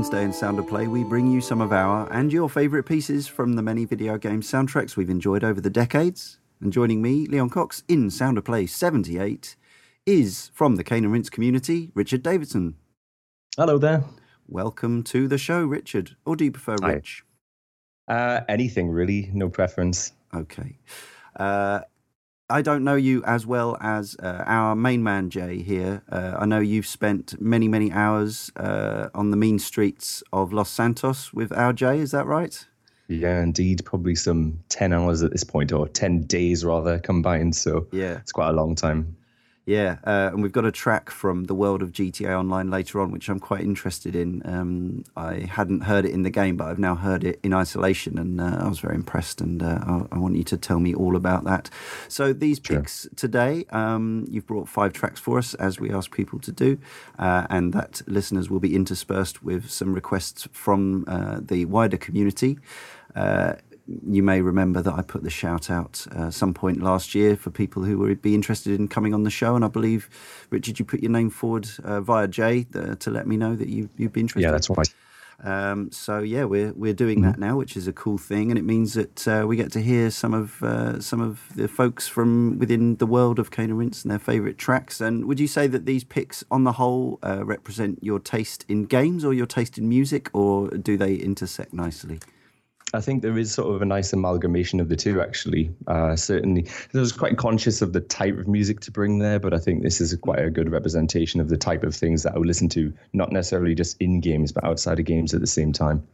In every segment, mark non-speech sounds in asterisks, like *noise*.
Wednesday in Sound of Play, we bring you some of our and your favourite pieces from the many video game soundtracks we've enjoyed over the decades. And joining me, Leon Cox, in Sound of Play 78, is from the Cane and Rinse community, Richard Davison. Hello there. Welcome to the show, Richard. Or do you prefer Hi. Rich? Uh, anything really, no preference. Okay. Uh, I don't know you as well as uh, our main man, Jay, here. Uh, I know you've spent many, many hours uh, on the mean streets of Los Santos with our Jay, is that right? Yeah, indeed, probably some 10 hours at this point, or 10 days rather combined. So Yeah. it's quite a long time. Yeah, uh, and we've got a track from the world of GTA Online later on, which I'm quite interested in. Um, I hadn't heard it in the game, but I've now heard it in isolation, and uh, I was very impressed. And uh, I, I want you to tell me all about that. So these Sure. picks today, um, you've brought five tracks for us, as we ask people to do, uh, and that listeners will be interspersed with some requests from uh, the wider community. You may remember that I put the shout out uh, some point last year for people who would be interested in coming on the show, and I believe Richard, you put your name forward uh, via Jay uh, to let me know that you you'd be interested. Yeah, that's right. Um, so yeah, we're we're doing that now, which is a cool thing, and it means that uh, we get to hear some of uh, some of the folks from within the world of Cane and Rinse and their favourite tracks. And would you say that these picks, on the whole, uh, represent your taste in games or your taste in music, or do they intersect nicely? I think there is sort of a nice amalgamation of the two, actually. Uh, certainly, I was quite conscious of the type of music to bring there, but I think this is quite a good representation of the type of things that I would listen to, not necessarily just in games, but outside of games at the same time.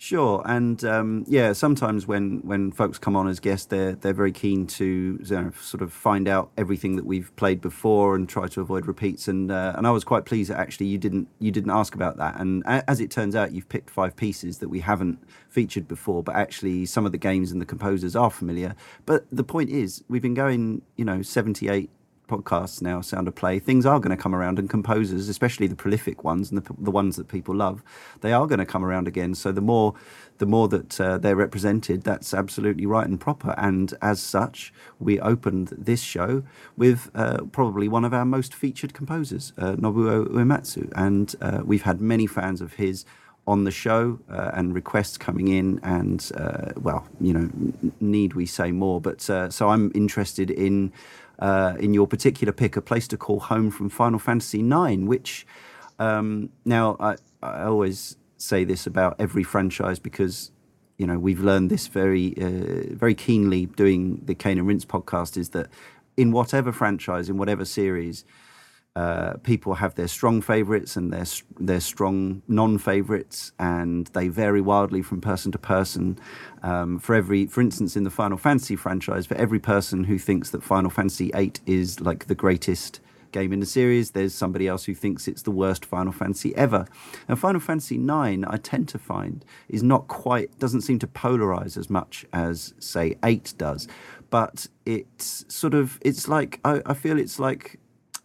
Sure, and um, yeah, sometimes when, when folks come on as guests, they're they're very keen to you know, sort of find out everything that we've played before and try to avoid repeats. And uh, and I was quite pleased that actually you didn't you didn't ask about that. And as it turns out, you've picked five pieces that we haven't featured before, but actually some of the games and the composers are familiar. But the point is, we've been going you know seventy eight podcasts now, Sound of Play, things are going to come around, and composers, especially the prolific ones and the, the ones that people love, they are going to come around again. So the more, the more that uh, they're represented, that's absolutely right and proper. And as such, we opened this show with uh, probably one of our most featured composers, uh, Nobuo Uematsu, and uh, we've had many fans of his on the show uh, and requests coming in and uh, well you know need we say more but uh, so i'm interested in uh, in your particular pick a place to call home from final fantasy IX, which um, now I, I always say this about every franchise because you know we've learned this very uh, very keenly doing the Cane and Rinse podcast is that in whatever franchise in whatever series uh, people have their strong favourites and their their strong non-favourites, and they vary wildly from person to person. Um, for every, for instance, in the Final Fantasy franchise, for every person who thinks that Final Fantasy VIII is like the greatest game in the series, there's somebody else who thinks it's the worst Final Fantasy ever. And Final Fantasy IX, I tend to find, is not quite doesn't seem to polarize as much as say eight does, but it's sort of it's like I, I feel it's like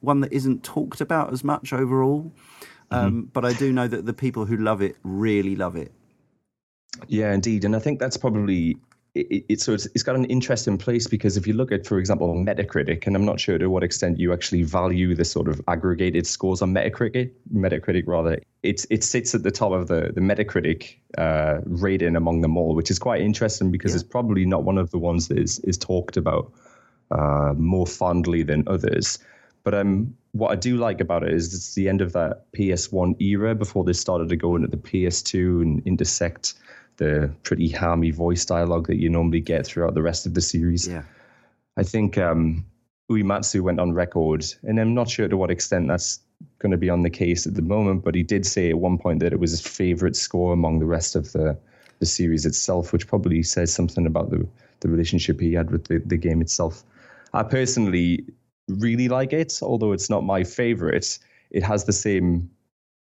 one that isn't talked about as much overall. Mm-hmm. Um, but I do know that the people who love it really love it. Yeah, indeed, and I think that's probably it, it, so it's, it's got an interesting place because if you look at, for example, Metacritic, and I'm not sure to what extent you actually value the sort of aggregated scores on Metacritic, Metacritic rather, it's it sits at the top of the the Metacritic uh, rating among them all, which is quite interesting because yeah. it's probably not one of the ones that is is talked about uh, more fondly than others. But um, what I do like about it is it's the end of that PS1 era before they started to go into the PS2 and intersect the pretty hammy voice dialogue that you normally get throughout the rest of the series. Yeah. I think um, Uematsu went on record, and I'm not sure to what extent that's going to be on the case at the moment, but he did say at one point that it was his favorite score among the rest of the, the series itself, which probably says something about the, the relationship he had with the, the game itself. I personally really like it, although it's not my favorite. It has the same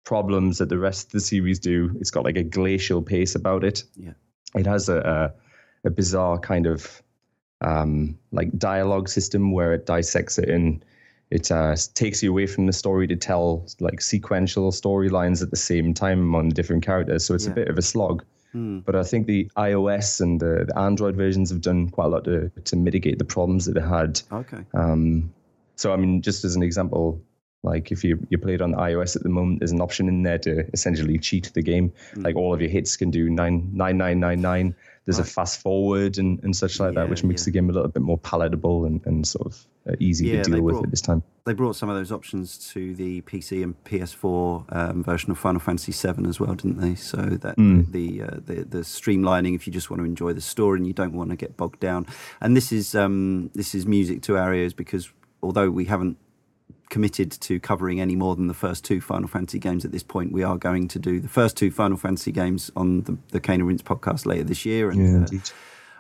problems that the rest of the series do. It's got like a glacial pace about it. Yeah. It has a a, a bizarre kind of um, like dialogue system where it dissects it and it uh, takes you away from the story to tell like sequential storylines at the same time among different characters. So it's yeah. a bit of a slog. Mm. But I think the iOS and the, the, Android versions have done quite a lot to, to mitigate the problems that it had. Okay. Um, so I mean, just as an example, like if you you play it on iOS at the moment, there's an option in there to essentially cheat the game. Mm. Like all of your hits can do nine nine nine nine nine. There's right. a fast forward and, and such like yeah, that, which makes yeah. the game a little bit more palatable and, and sort of uh, easy yeah, to deal with at this time. They brought some of those options to the PC and PS4 um, version of Final Fantasy VII as well, didn't they? So that mm. the, uh, the the streamlining, if you just want to enjoy the story and you don't want to get bogged down. And this is um, this is music to our ears because although we haven't committed to covering any more than the first two Final Fantasy games at this point. We are going to do the first two Final Fantasy games on the, the Cane and Rinse podcast later this year. And, yeah, uh,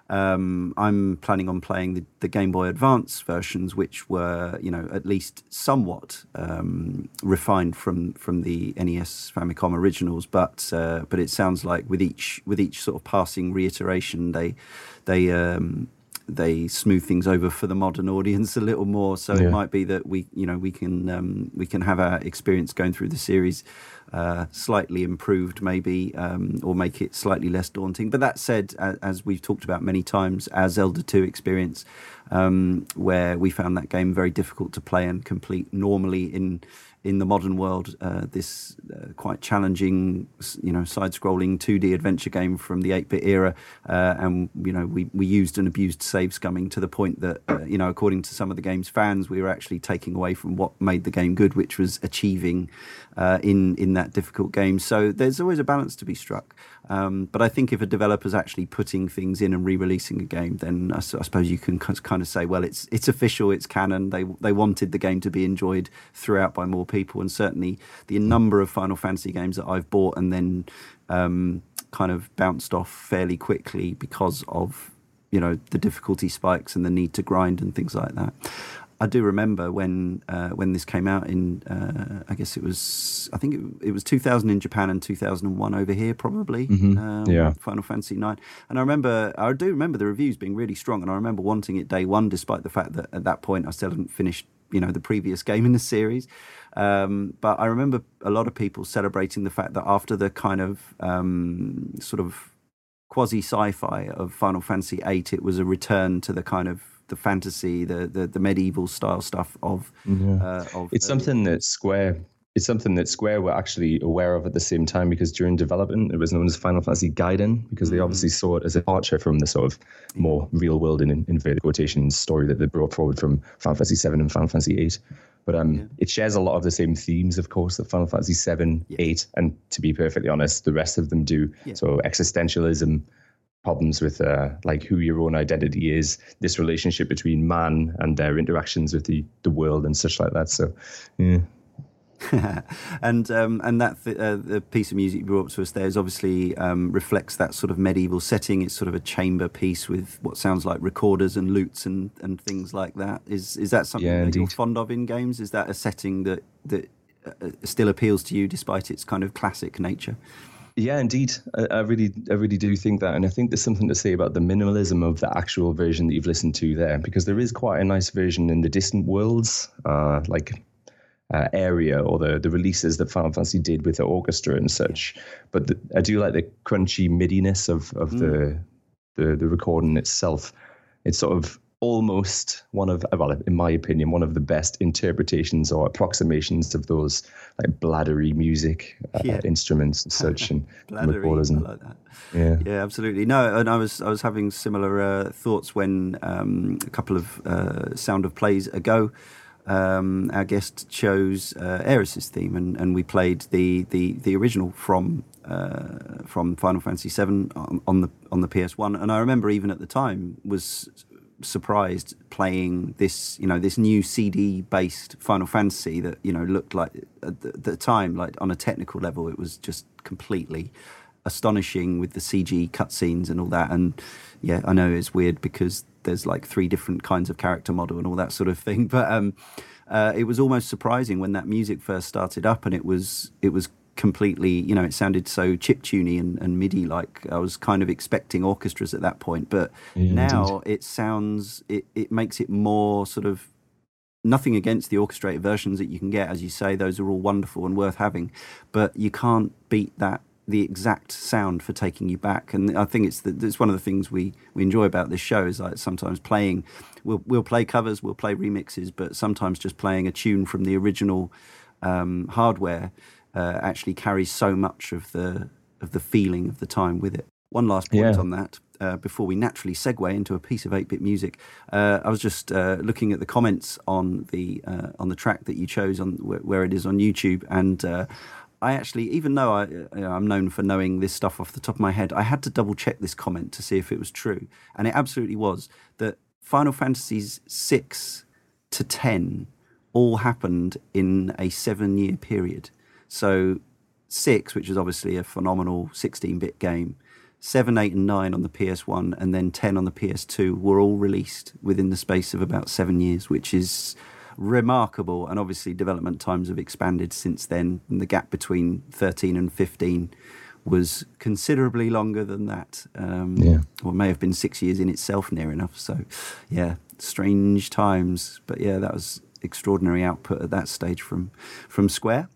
um, I'm planning on playing the, the, Game Boy Advance versions, which were, you know, at least somewhat um, refined from from the NES Famicom originals. But uh, but it sounds like with each with each sort of passing reiteration, they they um, they smooth things over for the modern audience a little more. So yeah. it might be that we, you know, we can um, we can have our experience going through the series uh, slightly improved, maybe, um, or make it slightly less daunting. But that said, as, as we've talked about many times, our Zelda Two experience, um, where we found that game very difficult to play and complete normally in in the modern world, uh, this uh, quite challenging, you know, side-scrolling 2D adventure game from the 8-bit era, uh, and you know, we, we used and abused save scumming to the point that, uh, you know, according to some of the game's fans, we were actually taking away from what made the game good, which was achieving uh, in in that difficult game. So there's always a balance to be struck. Um, but I think if a developer's actually putting things in and re-releasing a game, then I, I, suppose you can kind of say, well, it's it's official, it's canon. They they wanted the game to be enjoyed throughout by more people, and certainly the number of Final Fantasy games that I've bought and then um, kind of bounced off fairly quickly because of you know the difficulty spikes and the need to grind and things like that. I do remember when uh, when this came out in uh, I guess it was I think it, it, was 2000 in Japan and 2001 over here probably mm-hmm. um, yeah. Final Fantasy 9 and I remember I do remember the reviews being really strong and I remember wanting it day one despite the fact that at that point I still hadn't finished you know the previous game in the series. Um, but I remember a lot of people celebrating the fact that after the kind of um, sort of quasi sci-fi of Final Fantasy 8 it was a return to the kind of the fantasy, the the, the medieval style stuff of. Yeah. Uh, of it's something that Square. It's something that Square were actually aware of at the same time because during development it was known as Final Fantasy Gaiden because they mm. obviously saw it as a departure from the sort of more real world in inverted quotations story that they brought forward from Final Fantasy Seven and Final Fantasy Eight. But um, yeah. it shares a lot of the same themes, of course, that Final Fantasy Seven, yeah. Eight, and to be perfectly honest, the rest of them do. Yeah. So existentialism, problems with uh, like who your own identity is, this relationship between man and their interactions with the, the world and such like that. So, yeah. *laughs* and um, and that th- uh, the piece of music you brought to us there is obviously um, reflects that sort of medieval setting. It's sort of a chamber piece with what sounds like recorders and lutes and, and things like that. Is is that something Yeah, that you're fond of in games? Is that a setting that that uh, still appeals to you despite its kind of classic nature? Yeah, indeed. I, I really, I really do think that, and I think there's something to say about the minimalism of the actual version that you've listened to there, because there is quite a nice version in the distant worlds, uh, like uh, area or the the releases that Final Fantasy did with the orchestra and such. But the, I do like the crunchy midiness of of the, the the recording itself. It's sort of almost one of well in my opinion one of the best interpretations or approximations of those like bladdery music uh, Yeah. instruments and such *laughs* and Bladdery, recorders and like that. yeah Yeah, absolutely. No, and I was I was having similar uh, thoughts when um, a couple of uh, sound of plays ago, um, our guest chose uh, Aeris's theme, and, and we played the, the, the original from uh, from Final Fantasy VII on, on the on the PS One, and I remember even at the time was surprised playing this you know this new CD based Final Fantasy that you know looked like at the, at the time like on a technical level it was just completely astonishing with the CG cutscenes and all that. And yeah, I know it's weird because there's like three different kinds of character model and all that sort of thing. *laughs* But um, uh, it was almost surprising when that music first started up, and it was it was completely you know it sounded so chip tuney and, and MIDI like. I was kind of expecting orchestras at that point, but Yeah, now it sounds it it makes it more sort of nothing against the orchestrated versions that you can get. As you say those are all wonderful and worth having. But you can't beat that the exact sound for taking you back. And i think it's the, it's one of the things we we enjoy about this show is like sometimes playing we'll we'll play covers we'll play remixes but sometimes just playing a tune from the original um, hardware uh, actually carries so much of the of the feeling of the time with it one last point Yeah. on that uh, before we naturally segue into a piece of 8-bit music. Uh, I was just uh, looking at the comments on the uh, on the track that you chose on where, where it is on YouTube, and uh, I actually, even though I, you know, I'm known for knowing this stuff off the top of my head, I had to double check this comment to see if it was true, and it absolutely was. That Final Fantasies six to ten all happened in a seven-year period. So six, which is obviously a phenomenal 16-bit game, seven, eight, and nine on the PS1, and then ten on the PS2 were all released within the space of about seven years, which is remarkable. And obviously, development times have expanded since then. And the gap between 13 and 15 was considerably longer than that. Um, Yeah. Or may have been six years in itself, near enough. So, yeah, strange times. But yeah, that was extraordinary output at that stage from from Square.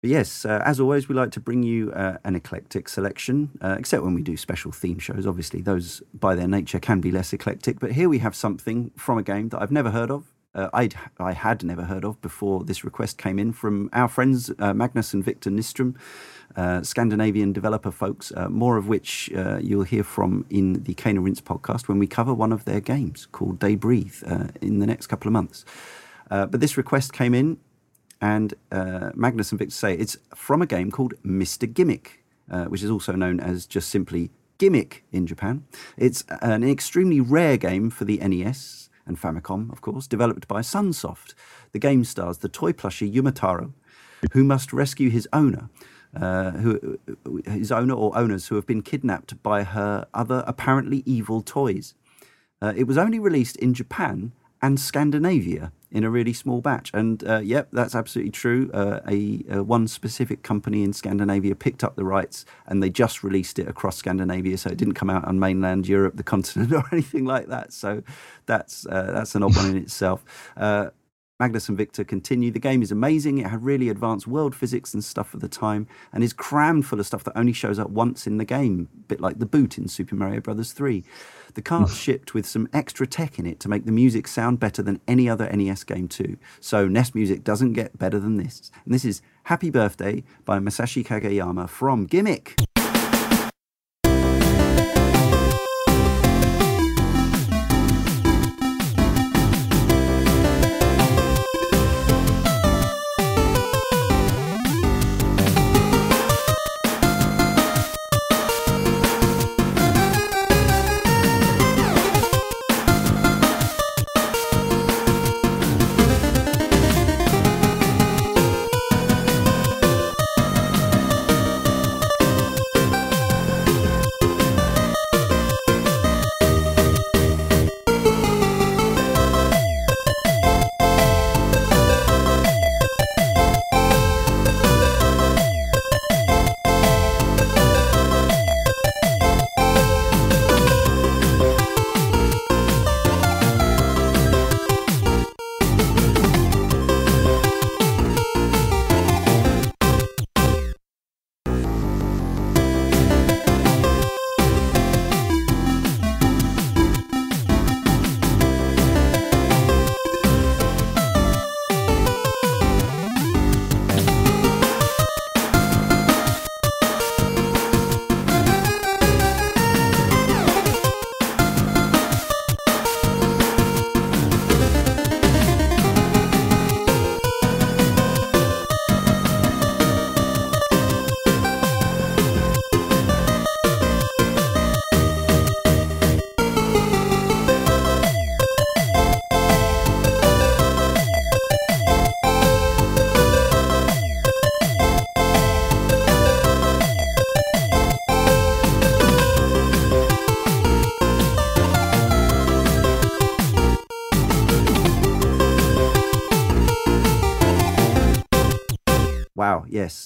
But yes, uh, as always, we like to bring you uh, an eclectic selection, uh, except when we do special theme shows. Obviously, those by their nature can be less eclectic. But here we have something from a game that I've never heard of. Uh, I'd, I had never heard of before this request came in from our friends uh, Magnus and Victor Nystrom, uh, Scandinavian developer folks, more of which you'll hear from in the Cane and Rinse podcast when we cover one of their games called Day Breathe in the next couple of months. But this request came in and uh, Magnus and Victor say it's from a game called Mr. Gimmick, uh, which is also known as just simply Gimmick in Japan. It's an extremely rare game for the NES and Famicom, of course, developed by Sunsoft. The game stars the toy plushie Yumetaro, who must rescue his owner. Uh, who, his owner or owners who have been kidnapped by her other apparently evil toys. Uh, it was only released in Japan and Scandinavia in a really small batch. And uh, yep, that's absolutely true. Uh, a, uh one specific company in Scandinavia picked up the rights and they just released it across Scandinavia, so it didn't come out on mainland Europe, the continent, *laughs* or anything like that. So that's uh, that's an odd one in itself. Magnus and Victor continue. The game is amazing. It had really advanced world physics and stuff at the time, and is crammed full of stuff that only shows up once in the game, a bit like the boot in Super Mario Brothers 3. The cart's hmm. shipped with some extra tech in it to make the music sound better than any other NES game too. So NES music doesn't get better than this. And this is Happy Birthday by Masashi Kageyama from Gimmick.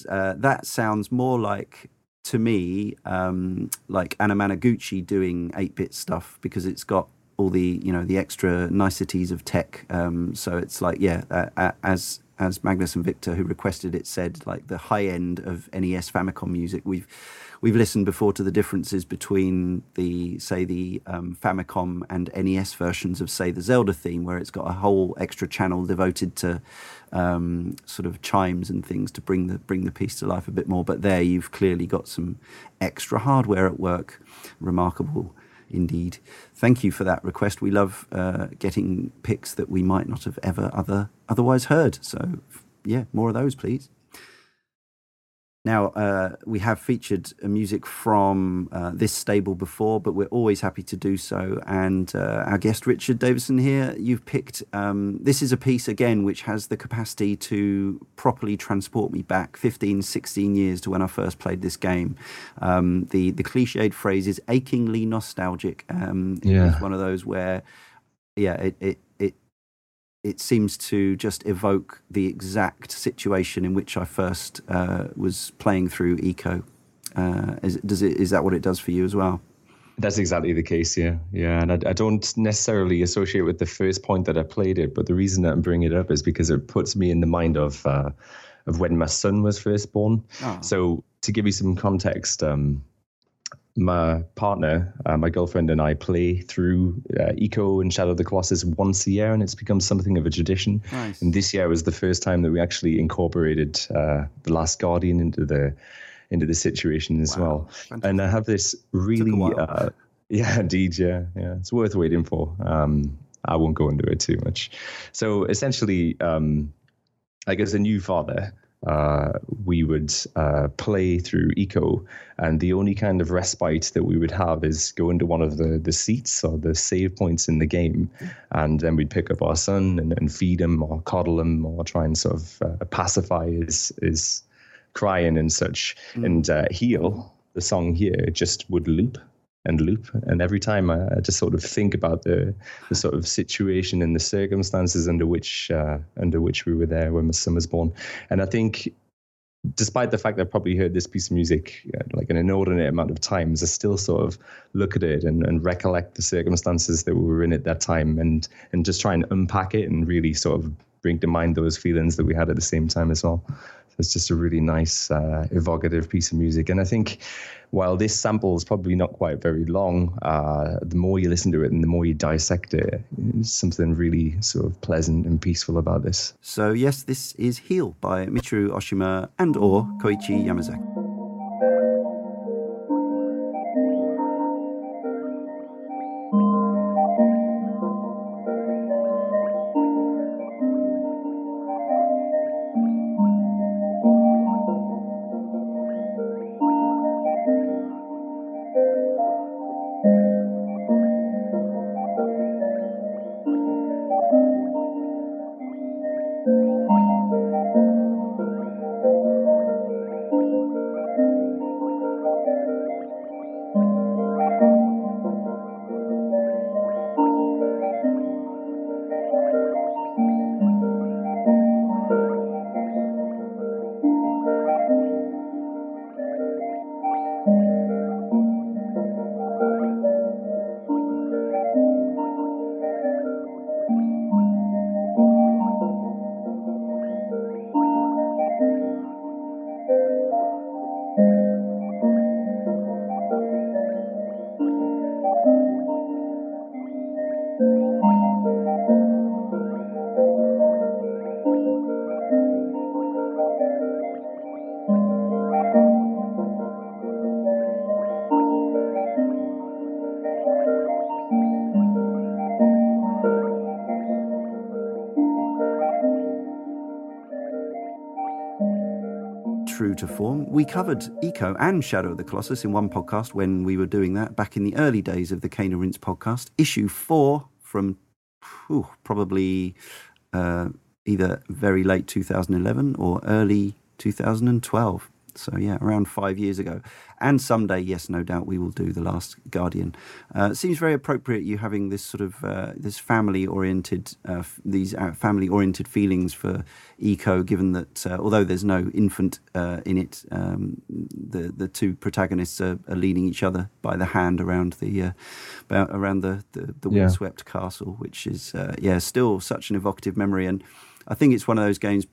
Uh, that sounds more like to me um, like Anamanaguchi doing eight bit stuff because it's got all the you know the extra niceties of tech. Um, so it's like yeah, uh, as as Magnus and Victor, who requested it, said, like the high end of NES Famicom music. We've we've listened before to the differences between the say the um, Famicom and NES versions of say the Zelda theme, where it's got a whole extra channel devoted to um, sort of chimes and things to bring the bring the piece to life a bit more. But there, you've clearly got some extra hardware at work. Remarkable indeed. Thank you for that request. We love uh, getting picks that we might not have ever other otherwise heard. So, yeah, more of those, please. Now, uh, we have featured music from uh, this stable before, but we're always happy to do so. And uh, our guest, Richard Davison, here, you've picked um, this is a piece, again, which has the capacity to properly transport me back 15, 16 years to when I first played this game. Um, the, the cliched phrase is achingly nostalgic. Um, yeah. It's one of those where, yeah, it, it, it seems to just evoke the exact situation in which I first uh, was playing through Ico. Uh, is, does it, is that what it does for you as well? That's exactly the case, yeah, yeah. And I, I, don't necessarily associate with the first point that I played it, but the reason that I'm bringing it up is because it puts me in the mind of uh, of when my son was first born. Oh. So to give you some context, um, my partner, uh, my girlfriend, and I play through uh, Ico and Shadow of the Colossus once a year, and it's become something of a tradition. Nice. And this year was the first time that we actually incorporated uh, the Last Guardian into the into the situation as wow. well. Fantastic. And I have this really, uh, yeah, *laughs* indeed, yeah, yeah, it's worth waiting for. Um, I won't go into it too much. So essentially, um, like as a new father, uh, we would uh, play through Ico, and the only kind of respite that we would have is go into one of the, the seats or the save points in the game, and then we'd pick up our son and, and feed him or coddle him or try and sort of uh, pacify his his crying and such, mm. and uh, heal. The song here just would loop and loop. And every time I, I, just sort of think about the the sort of situation and the circumstances under which uh, under which we were there when my son was born. And I think, despite the fact that I probably heard this piece of music uh, like an inordinate amount of times, I still sort of look at it and, and recollect the circumstances that we were in at that time, and and just try and unpack it and really sort of bring to mind those feelings that we had at the same time as well. It's just a really nice, uh, evocative piece of music. And I think while this sample is probably not quite very long, uh, the more you listen to it and the more you dissect it, there's something really sort of pleasant and peaceful about this. So yes, this is Heal by Michiru Oshima and or Koichi Yamazaki. We covered Ico and Shadow of the Colossus in one podcast when we were doing that back in the early days of the Cane and Rinse podcast. Issue four from whew, probably uh, either very late 2011 or early 2012. So yeah, around five years ago. And someday, yes, no doubt, we will do the Last Guardian. Uh, it seems very appropriate you having this sort of uh, this family oriented uh, f- these uh, family oriented feelings for Ico, given that uh, although there's no infant uh, in it, um, the the two protagonists are, are, leading each other by the hand around the around the the, the windswept yeah. castle, which is yeah still such an evocative memory. And I think it's one of those games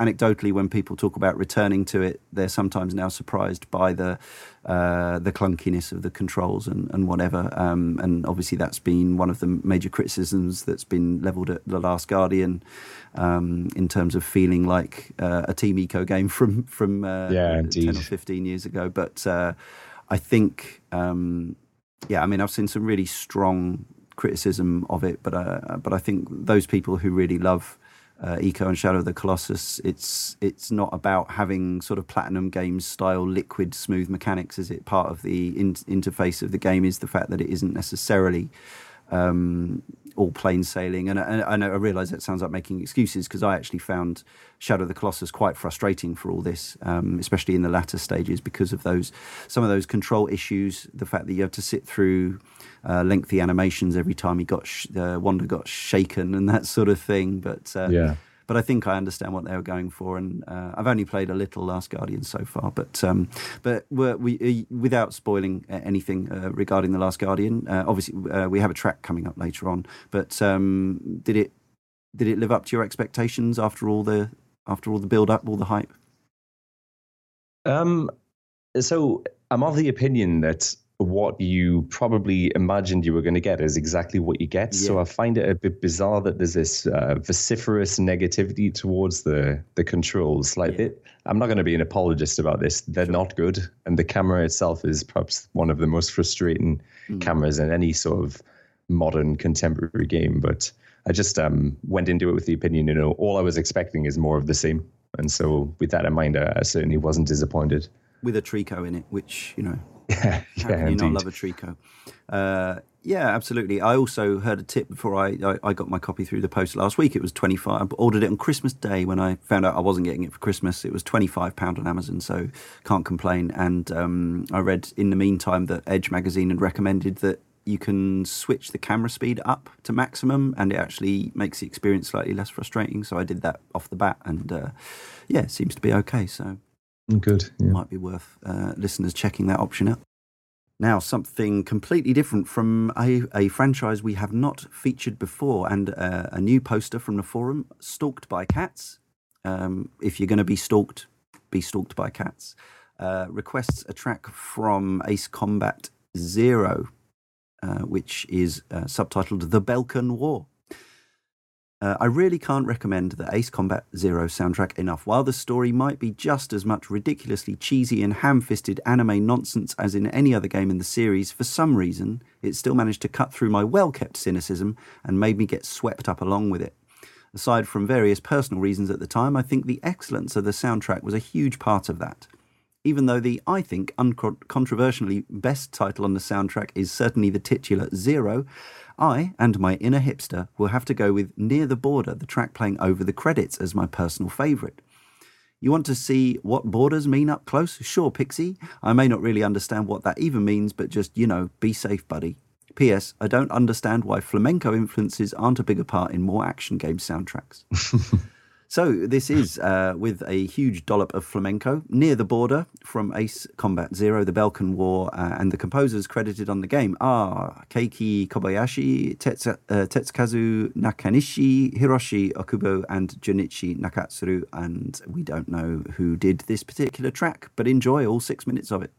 anecdotally, when people talk about returning to it, they're sometimes now surprised by the uh, the clunkiness of the controls and, and whatever. Um, and obviously, that's been one of the major criticisms that's been levelled at The Last Guardian um, in terms of feeling like uh, a Team Ico game *laughs* from from uh, yeah, 10 or 15 years ago. But uh, I think, um, yeah, I mean, I've seen some really strong criticism of it, but uh, but I think those people who really love uh, Ico and Shadow of the Colossus, it's it's not about having sort of platinum games style liquid smooth mechanics. Is it part of the in- interface of the game? Is the fact that it isn't necessarily um, all plain sailing. And, I and, I know I realise that sounds like making excuses because I actually found Shadow of the Colossus quite frustrating for all this, um, especially in the latter stages because of those some of those control issues. The fact that you have to sit through uh, lengthy animations every time he got sh- uh, Wanda got shaken and that sort of thing. But uh, yeah. But I think I understand what they were going for, and uh, I've only played a little Last Guardian so far. But um, but we uh, without spoiling anything uh, regarding the Last Guardian, obviously we have a track coming up later on. But um, did it did it live up to your expectations after all the after all the build up, all the hype? Um, so I'm of the opinion that what you probably imagined you were going to get is exactly what you get. Yeah. So I find it a bit bizarre that there's this uh, vociferous negativity towards the the controls. Like yeah. it, I'm not going to be an apologist about this. They're sure. not good, and the camera itself is perhaps one of the most frustrating mm. cameras in any sort of modern contemporary game. But I just um, went into it with the opinion, you know, all I was expecting is more of the same. And so, with that in mind, I certainly wasn't disappointed. With a Trico in it, which you know *laughs* yeah, *laughs* How can you not love a Trico? Uh, yeah, absolutely. I also heard a tip before I, I, I, got my copy through the post last week. It was 25. I ordered it on Christmas Day when I found out I wasn't getting it for Christmas. It was £25 on Amazon, so can't complain. And um, I read in the meantime that Edge magazine had recommended that you can switch the camera speed up to maximum and it actually makes the experience slightly less frustrating. So I did that off the bat and uh, yeah, it seems to be okay. So Good. Yeah. Might be worth uh, listeners checking that option out. Now, something completely different from a, a franchise we have not featured before, and uh, a new poster from the forum Stalked by Cats. Um, if you're going to be stalked, be stalked by cats. Uh, requests a track from Ace Combat Zero, uh, which is uh, subtitled The Belkan War. Uh, I really can't recommend the Ace Combat Zero soundtrack enough. While the story might be just as much ridiculously cheesy and ham fisted anime nonsense as in any other game in the series, for some reason, it still managed to cut through my well kept cynicism and made me get swept up along with it. Aside from various personal reasons at the time, I think the excellence of the soundtrack was a huge part of that. Even though the, I think, uncontroversially best title on the soundtrack is certainly the titular Zero, I and my inner hipster will have to go with Near the Border, the track playing over the credits, as my personal favourite. You want to see what borders mean up close? Sure, Pixie. I may not really understand what that even means, but just, you know, be safe, buddy. P.S. I don't understand why flamenco influences aren't a bigger part in more action game soundtracks. *laughs* So this is uh, with a huge dollop of flamenco near the border from Ace Combat Zero, the Belkan War, uh, and the composers credited on the game are Keiki Kobayashi, Tetsu, uh, Tetsukazu Nakanishi, Hiroshi Okubo, and Junichi Nakatsuru. And we don't know who did this particular track, but enjoy all six minutes of it.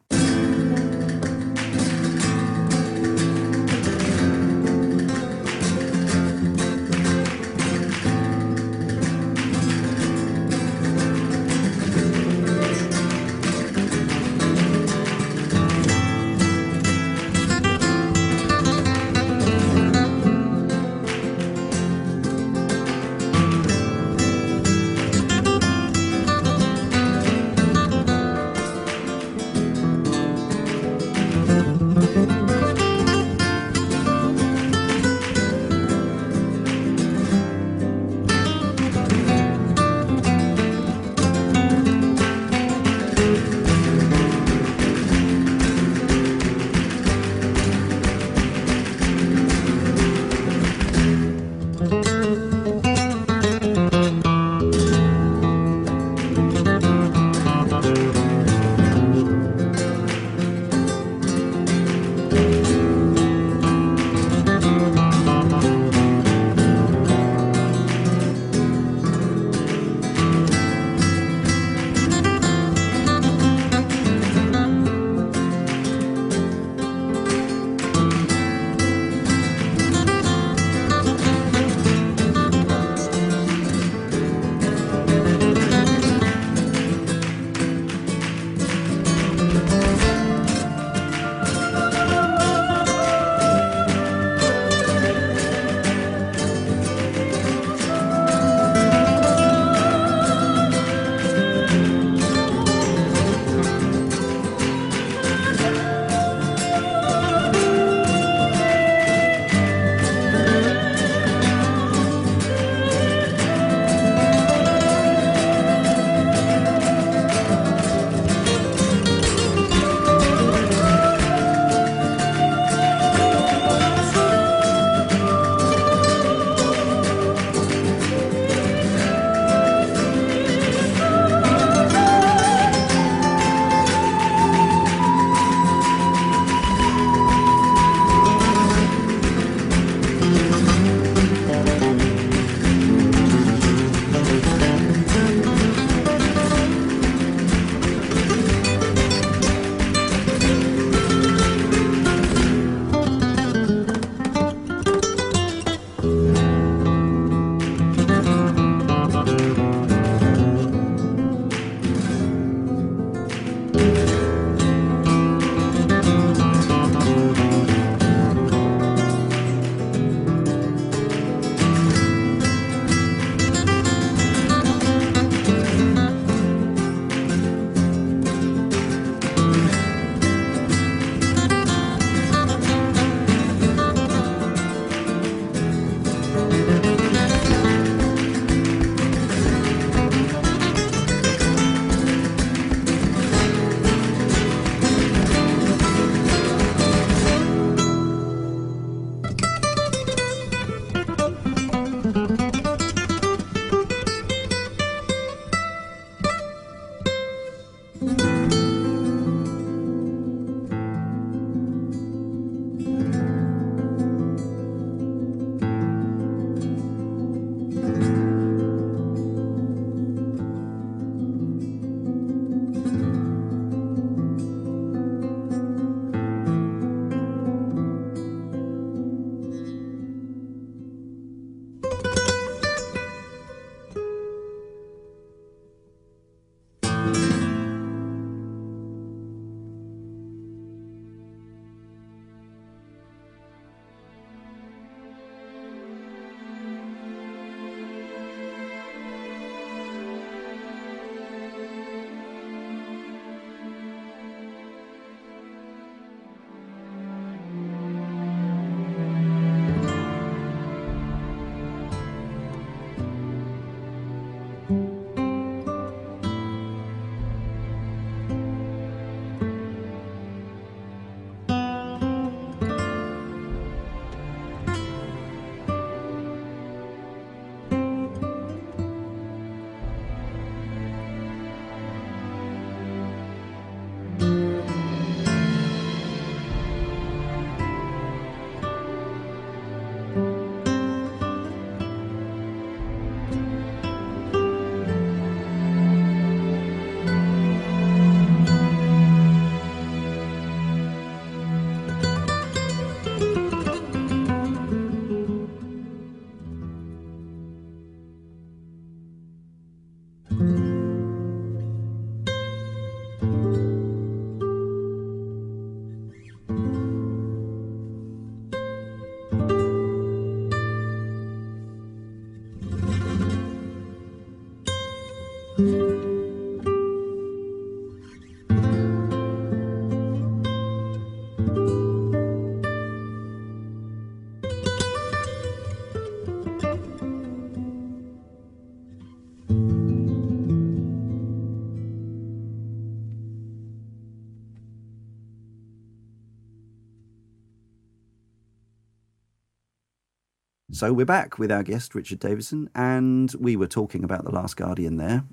So we're back with our guest, Richard Davison, and we were talking about The Last Guardian there.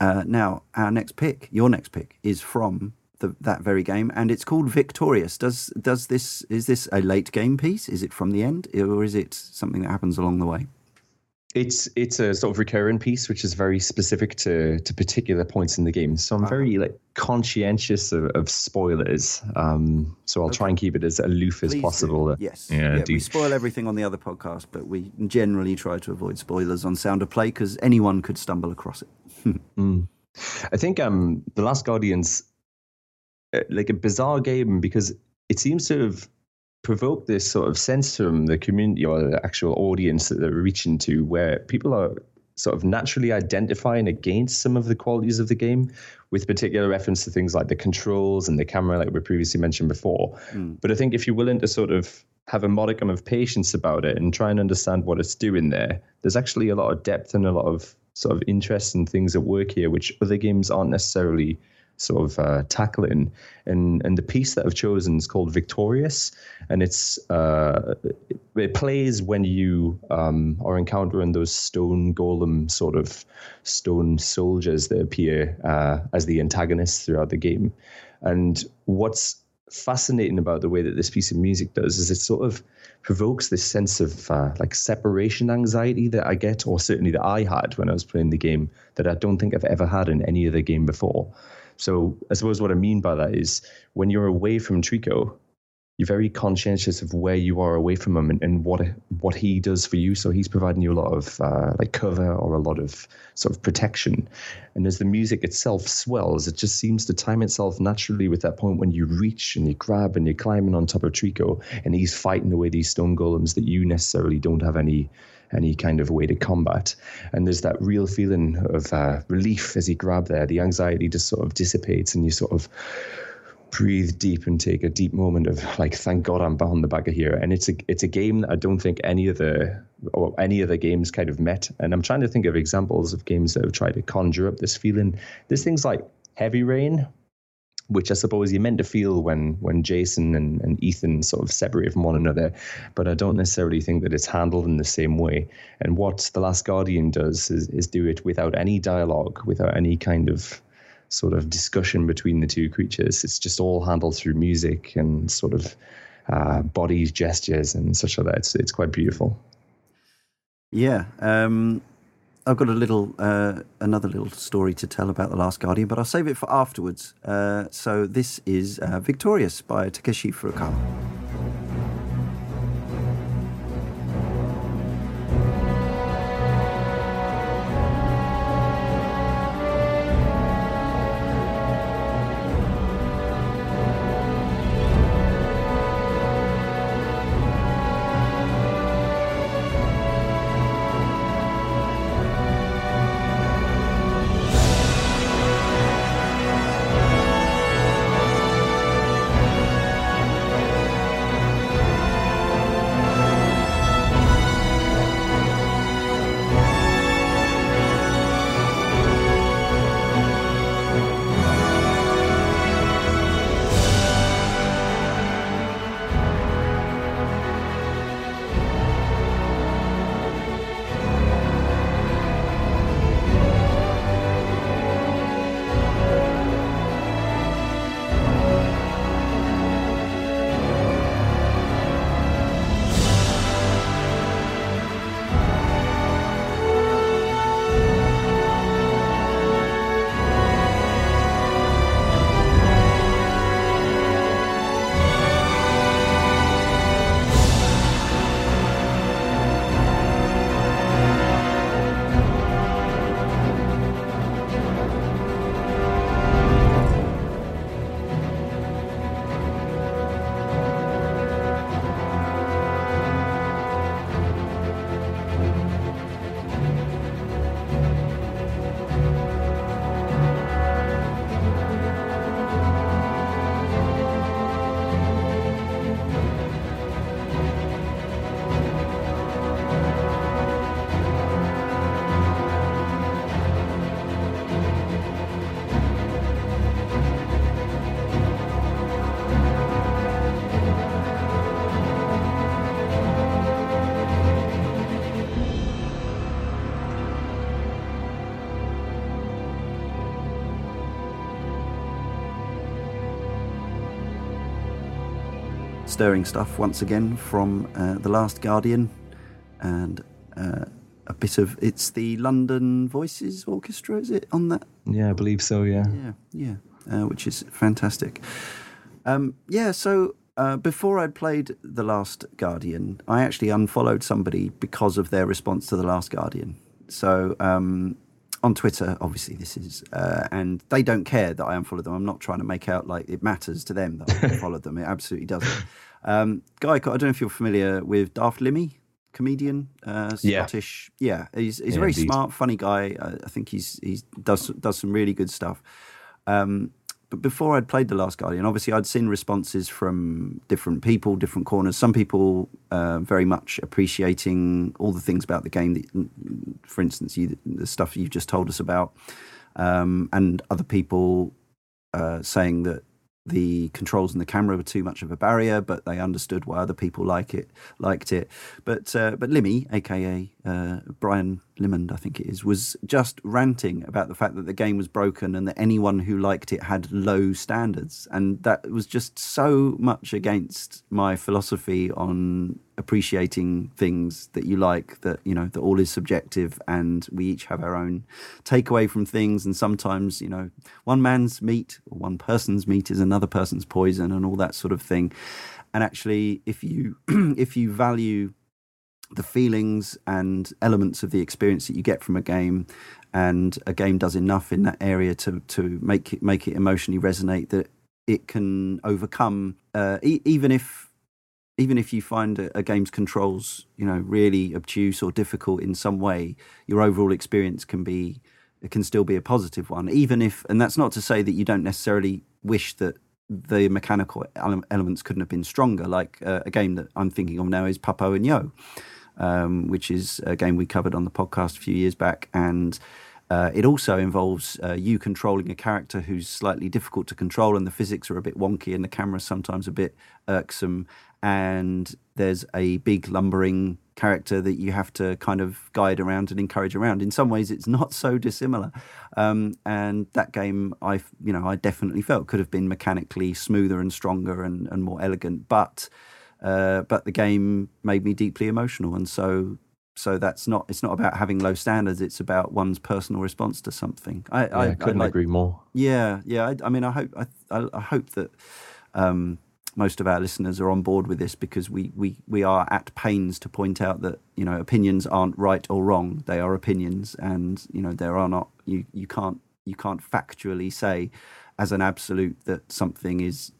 Uh, now, our next pick, your next pick, is from the, that very game, and it's called Victorious. Does does this is this a late game piece? Is it from the end, or is it something that happens along the way? It's it's a sort of recurring piece, which is very specific to to particular points in the game. So I'm very like conscientious of, of spoilers. Um, so I'll okay. try and keep it as aloof Please as possible. Do. Yes, yeah. yeah we spoil everything on the other podcast, but we generally try to avoid spoilers on Sound of Play because anyone could stumble across it. *laughs* mm. I think um, the Last Guardians, uh, like a bizarre game because it seems to have provoke this sort of sense from the community or the actual audience that they're reaching to where people are sort of naturally identifying against some of the qualities of the game with particular reference to things like the controls and the camera like we previously mentioned before mm. but i think if you're willing to sort of have a modicum of patience about it and try and understand what it's doing there there's actually a lot of depth and a lot of sort of interest and things at work here which other games aren't necessarily sort of uh, tackling. And and the piece that I've chosen is called Victorious, and it's uh, it plays when you um, are encountering those stone golem sort of stone soldiers that appear uh, as the antagonists throughout the game. And what's fascinating about the way that this piece of music does is it sort of provokes this sense of uh, like separation anxiety that I get, or certainly that I had when I was playing the game, that I don't think I've ever had in any other game before. So I suppose what I mean by that is when you're away from Trico, you're very conscientious of where you are away from him and, and what what he does for you. So he's providing you a lot of uh, like cover or a lot of sort of protection. And as the music itself swells, it just seems to time itself naturally with that point when you reach and you grab and you're climbing on top of Trico and he's fighting away these stone golems that you necessarily don't have any any kind of way to combat. And there's that real feeling of uh, relief as you grab there. The anxiety just sort of dissipates, and you sort of breathe deep and take a deep moment of like, thank God I'm behind the back of here. And it's a it's a game that I don't think any of the or any of the games kind of met. And I'm trying to think of examples of games that have tried to conjure up this feeling. There's things like Heavy Rain, which I suppose you're meant to feel when when Jason and, and Ethan sort of separate from one another, but I don't necessarily think that it's handled in the same way. And what The Last Guardian does is, is do it without any dialogue, without any kind of sort of discussion between the two creatures. It's just all handled through music and sort of uh, body gestures and such like that. It's, it's quite beautiful. Yeah. Um, I've got a little, uh, another little story to tell about The Last Guardian, but I'll save it for afterwards. Uh, so this is uh, Victorious by Takeshi Furukawa. Stirring stuff once again from uh, The Last Guardian and uh, a bit of it's the London Voices Orchestra, is it on that? Yeah, I believe so. Yeah, yeah, yeah, uh, which is fantastic. Um, yeah, so uh, before I'd played The Last Guardian, I actually unfollowed somebody because of their response to The Last Guardian. So um, on Twitter, obviously this is, uh, and they don't care that I unfollowed them. I'm not trying to make out like it matters to them that I *laughs* unfollowed them. It absolutely doesn't. Um, guy, I don't know if you're familiar with Daft Limmy, comedian, uh, Scottish. Yeah, yeah he's, he's yeah, a very indeed. smart, funny guy. Uh, I think he's he does does some really good stuff. Um, but before I'd played The Last Guardian, obviously I'd seen responses from different people, different corners. Some people uh, very much appreciating all the things about the game. That, for instance, you, the stuff you've just told us about, um, and other people uh, saying that the controls and the camera were too much of a barrier, but they understood why other people like it liked it. But uh, but Limmy, aka uh, Brian Limond, I think it is, was just ranting about the fact that the game was broken and that anyone who liked it had low standards, and that was just so much against my philosophy on appreciating things that you like that you know that all is subjective and we each have our own takeaway from things. And sometimes you know one man's meat or one person's meat is another person's poison and all that sort of thing. And actually if you *clears throat* if you value the feelings and elements of the experience that you get from a game and a game does enough in that area to to make it make it emotionally resonate that it can overcome uh, e- even if even if you find a, a, game's controls, you know, really obtuse or difficult in some way, your overall experience can be it can still be a positive one. Even if, and that's not to say that you don't necessarily wish that the mechanical elements couldn't have been stronger. Like uh, a game that I'm thinking of now is Papo and Yo, um, which is a game we covered on the podcast a few years back, and uh, it also involves uh, you controlling a character who's slightly difficult to control, and the physics are a bit wonky, and the camera sometimes a bit irksome and there's a big lumbering character that you have to kind of guide around and encourage around. In some ways, it's not so dissimilar. Um, and that game, I you know, I definitely felt could have been mechanically smoother and stronger and, and more elegant, but uh, but the game made me deeply emotional, and so so that's not it's not about having low standards. It's about one's personal response to something. I, yeah, I couldn't like, agree more. Yeah, yeah. I, I mean, I hope I, I hope that. Um, most of our listeners are on board with this because we, we, we are at pains to point out that you know opinions aren't right or wrong they are opinions and you know there are not you, you can't you can't factually say as an absolute that something is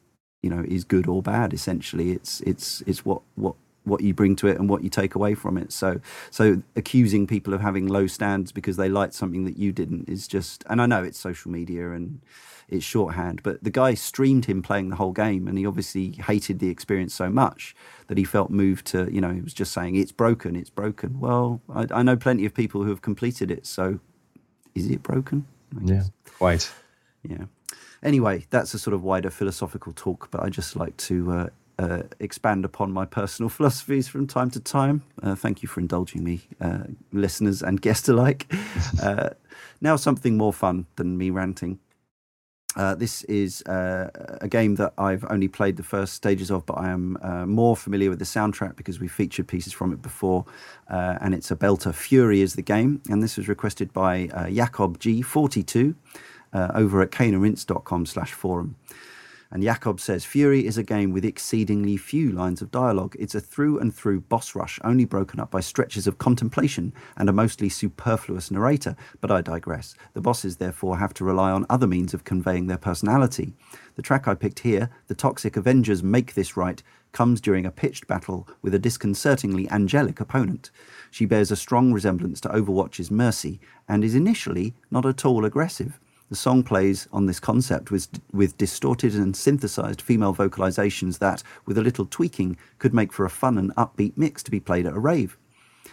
you know is good or bad essentially it's it's it's what what what you bring to it and what you take away from it. So, so accusing people of having low standards because they liked something that you didn't is just. And I know it's social media and it's shorthand. But the guy streamed him playing the whole game, and he obviously hated the experience so much that he felt moved to, you know, he was just saying, it's broken, it's broken. Well, I, I know plenty of people who have completed it, so is it broken? Yeah, quite. Yeah. Anyway, that's a sort of wider philosophical talk, but I just like to uh, uh, expand upon my personal *laughs* philosophies from time to time. Uh, thank you for indulging me, uh, listeners and guests alike. *laughs* Uh, now, something more fun than me ranting. Uh, this is uh, a game that I've only played the first stages of, but I am uh, more familiar with the soundtrack because we featured pieces from it before, uh, and it's a belter. Furi is the game, and this was requested by uh, Jacob G42 uh, over at caneandrinse.com slash forum. And Jakob says Furi is a game with exceedingly few lines of dialogue. It's a through and through boss rush, only broken up by stretches of contemplation and a mostly superfluous narrator. But I digress. The bosses, therefore, have to rely on other means of conveying their personality. The track I picked here, The Toxic Avenger's Make This Right, comes during a pitched battle with a disconcertingly angelic opponent. She bears a strong resemblance to Overwatch's Mercy and is initially not at all aggressive. The song plays on this concept with, with distorted and synthesized female vocalizations that, with a little tweaking, could make for a fun and upbeat mix to be played at a rave.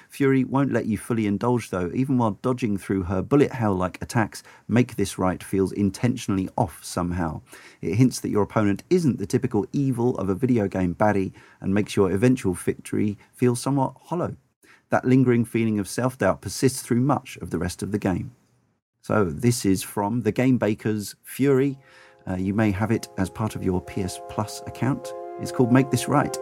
Furi won't let you fully indulge, though, even while dodging through her bullet hell like attacks, Make This Right feels intentionally off somehow. It hints that your opponent isn't the typical evil of a video game baddie and makes your eventual victory feel somewhat hollow. That lingering feeling of self doubt persists through much of the rest of the game. So this is from the Game Bakers Furi. Uh, you may have it as part of your PS Plus account. It's called Make This Right.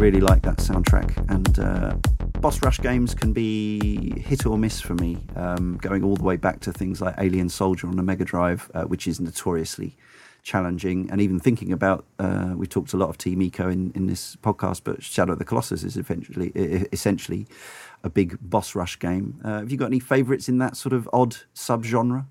Really like that soundtrack. And uh, boss rush games can be hit or miss for me, um, going all the way back to things like Alien Soldier on the Mega Drive, uh, which is notoriously challenging. And even thinking about, uh, we talked a lot of Team Ico in, in this podcast, but Shadow of the Colossus is eventually, essentially a big boss rush game. Uh, have you got any favourites in that sort of odd subgenre?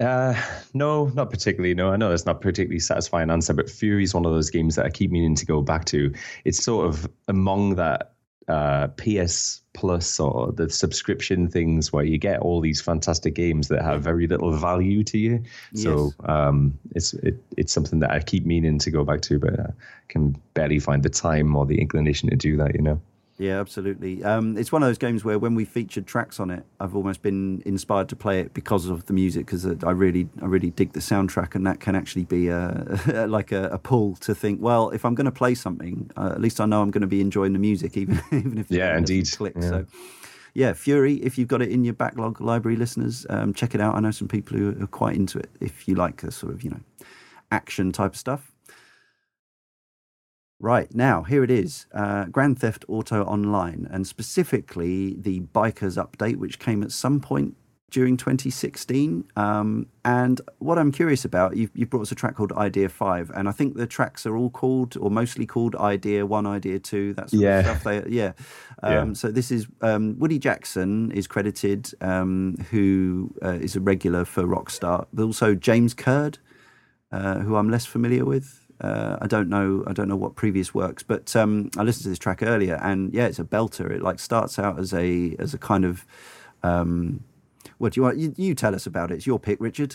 Uh, no, not particularly. No, I know that's not particularly satisfying answer, but Furi is one of those games that I keep meaning to go back to. It's sort of among that uh, PS Plus or the subscription things where you get all these fantastic games that have very little value to you. Yes. So um, it's it, it's something that I keep meaning to go back to, but I can barely find the time or the inclination to do that. You know. Yeah, absolutely. Um, it's one of those games where when we featured tracks on it, I've almost been inspired to play it because of the music, because I really, I really dig the soundtrack, and that can actually be a, *laughs* like a, a pull to think, well, if I'm going to play something, uh, at least I know I'm going to be enjoying the music, *laughs* even even if yeah, indeed, click. Yeah. So. Yeah, Furi. If you've got it in your backlog library, listeners, um, check it out. I know some people who are quite into it. If you like the sort of you know action type of stuff, Right, now here it is uh, Grand Theft Auto Online, and specifically the Bikers update, which came at some point during 2016. Um, and what I'm curious about, you've, you've, brought us a track called Idea 5, and I think the tracks are all called, or mostly called Idea 1, Idea 2, that sort yeah. of stuff. They, yeah. *laughs* Um, yeah. So this is um, Woody Jackson is credited, um, who uh, is a regular for Rockstar, but also James Curd, uh, who I'm less familiar with. Uh, I don't know. I don't know what previous works, but um, I listened to this track earlier, and yeah, it's a belter. It like starts out as a as a kind of um, what do you want? You, you, tell us about it. It's your pick, Richard.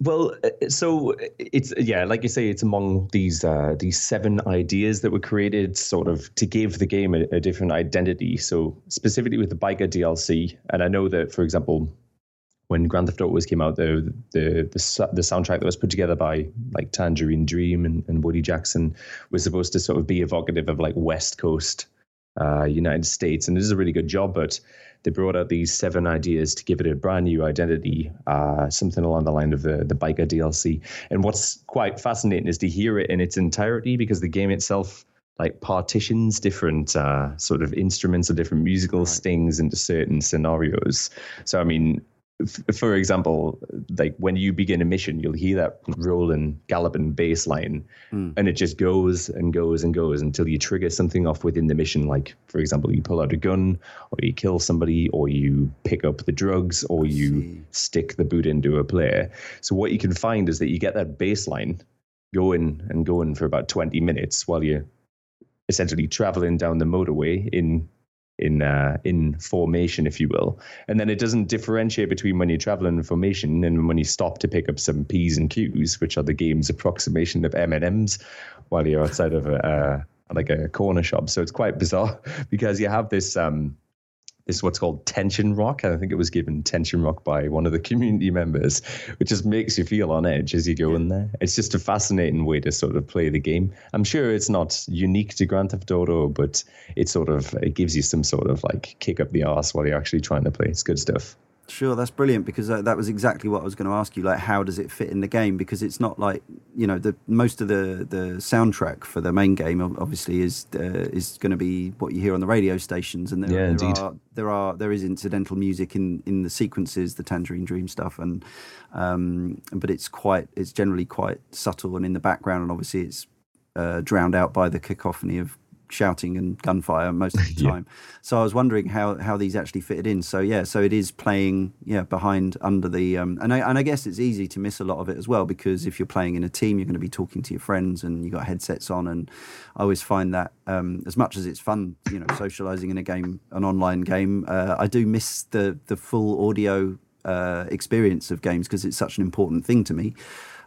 Well, uh, so it's yeah, like you say, it's among these uh, these seven ideas that were created, sort of to give the game a, a different identity. So specifically with the biker DLC, and I know that, for example, when Grand Theft Auto came out, the, the the the soundtrack that was put together by like Tangerine Dream and, and Woody Jackson was supposed to sort of be evocative of like West Coast uh, United States, and it is a really good job. But they brought out these seven ideas to give it a brand new identity, uh, something along the line of the the biker DLC. And what's quite fascinating is to hear it in its entirety because the game itself like partitions different uh, sort of instruments or different musical stings into certain scenarios. So I mean, for example, like when you begin a mission, you'll hear that rolling, galloping bass line, mm. and it just goes and goes and goes until you trigger something off within the mission. Like, for example, you pull out a gun, or you kill somebody, or you pick up the drugs, or you stick the boot into a player. So, what you can find is that you get that bass line going and going for about 20 minutes while you're essentially traveling down the motorway in in uh, in formation, if you will. And then it doesn't differentiate between when you travel in formation and when you stop to pick up some P's and Q's, which are the game's approximation of M and M's, while you're outside of a uh, like a corner shop. So it's quite bizarre *laughs* because you have this um, is what's called tension rock. And I think it was given tension rock by one of the *laughs* community members, which just makes you feel on edge as you go in there. It's just a fascinating way to sort of play the game. I'm sure it's not unique to Grand Theft Auto, but it sort of it gives you some sort of like kick up the arse while you're actually trying to play. It's good stuff. Sure, that's brilliant because uh, that was exactly what I was going to ask you. Like, how does it fit in the game? Because it's not like you know the most of the the soundtrack for the main game obviously is uh, is going to be what you hear on the radio stations, and there, yeah, there indeed. are there are there is incidental music in in the sequences, the Tangerine Dream stuff, and um, but it's quite it's generally quite subtle and in the background, and obviously it's uh, drowned out by the cacophony of shouting and gunfire most of the *laughs* time. yeah. So I was wondering how how these actually fitted in. So yeah, so it is playing yeah behind under the um, and I and I guess it's easy to miss a lot of it as well because if you're playing in a team, you're going to be talking to your friends and you got headsets on, and I always find that um, as much as it's fun, you know, socializing in a game, an online game, uh, I do miss the the full audio uh, experience of games because it's such an important thing to me.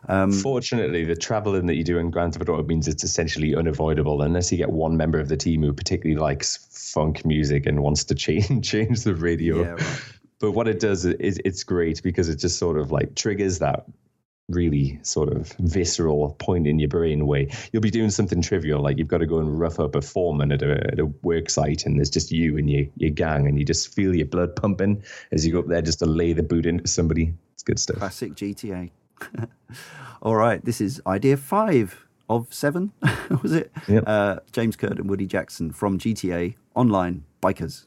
Um, Fortunately, the traveling that you do in Grand Theft Auto means it's essentially unavoidable unless you get one member of the team who particularly likes funk music and wants to *laughs* change change the radio. Yeah, right. But what it does is it's great because it just sort of like triggers that really sort of visceral point in your brain where you'll be doing something trivial like you've got to go and rough up a foreman at a, at a work site and there's just you and your, your gang and you just feel your blood pumping as you go up there just to lay the boot into somebody it's good stuff classic gta *laughs* All right, this is idea five of seven, *laughs* was it? Yep. Uh, James Curd and Woody Jackson from GTA Online Bikers.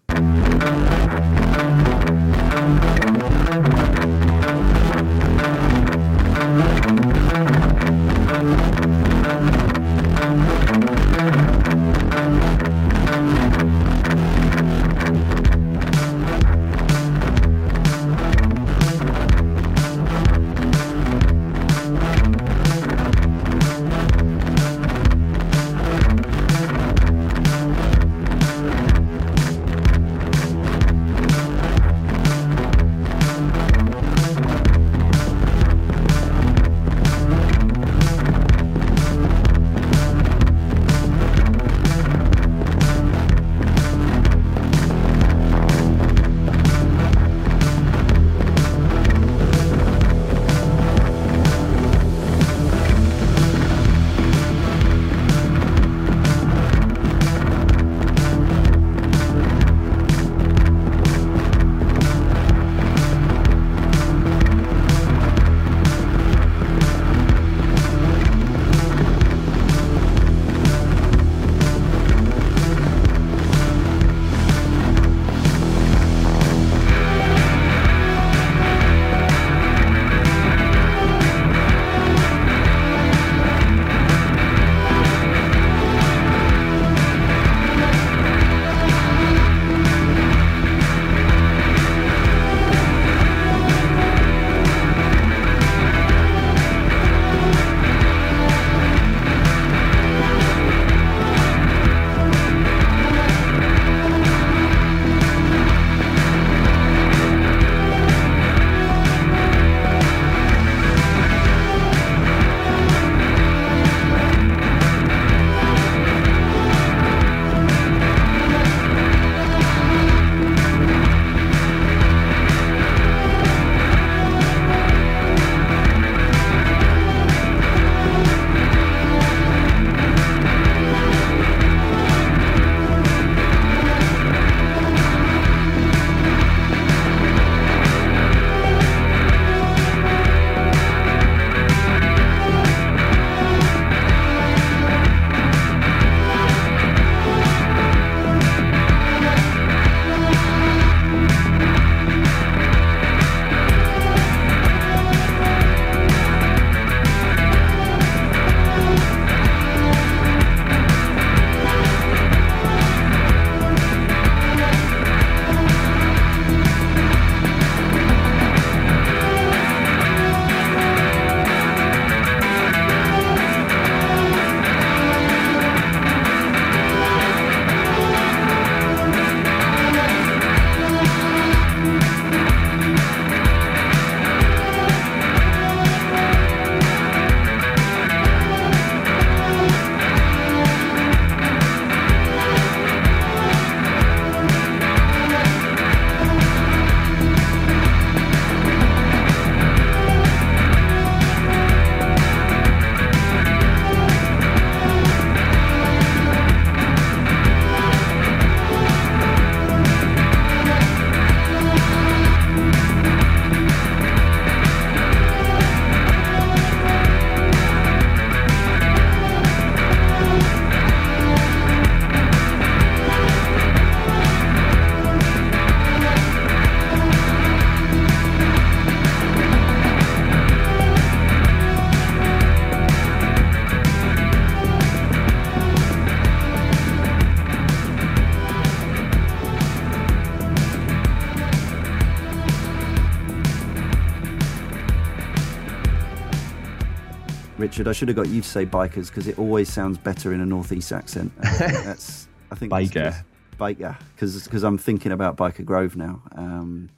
Richard. I should have got you to say bikers because it always sounds better in a northeast accent. I *laughs* that's I think Biker. biker because because I'm thinking about Byker Grove now. Um,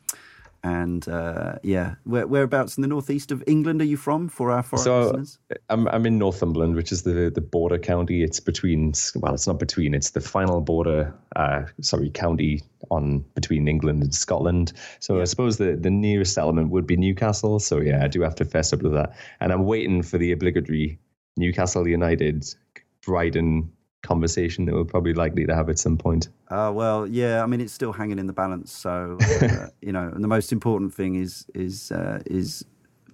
and uh, yeah, Where, whereabouts in the northeast of England are you from? For our foreign So listeners, I'm I'm in Northumberland, which is the the border county. It's between well, it's not between. It's the final border, uh, sorry, county on between England and Scotland. So I suppose the the nearest settlement would be Newcastle. So yeah, I do have to fess up to that, and I'm waiting for the obligatory Newcastle United Brighton conversation that we're probably likely to have at some point. Uh, well, yeah. I mean, it's still hanging in the balance. So *laughs* uh, you know, and the most important thing is is uh, is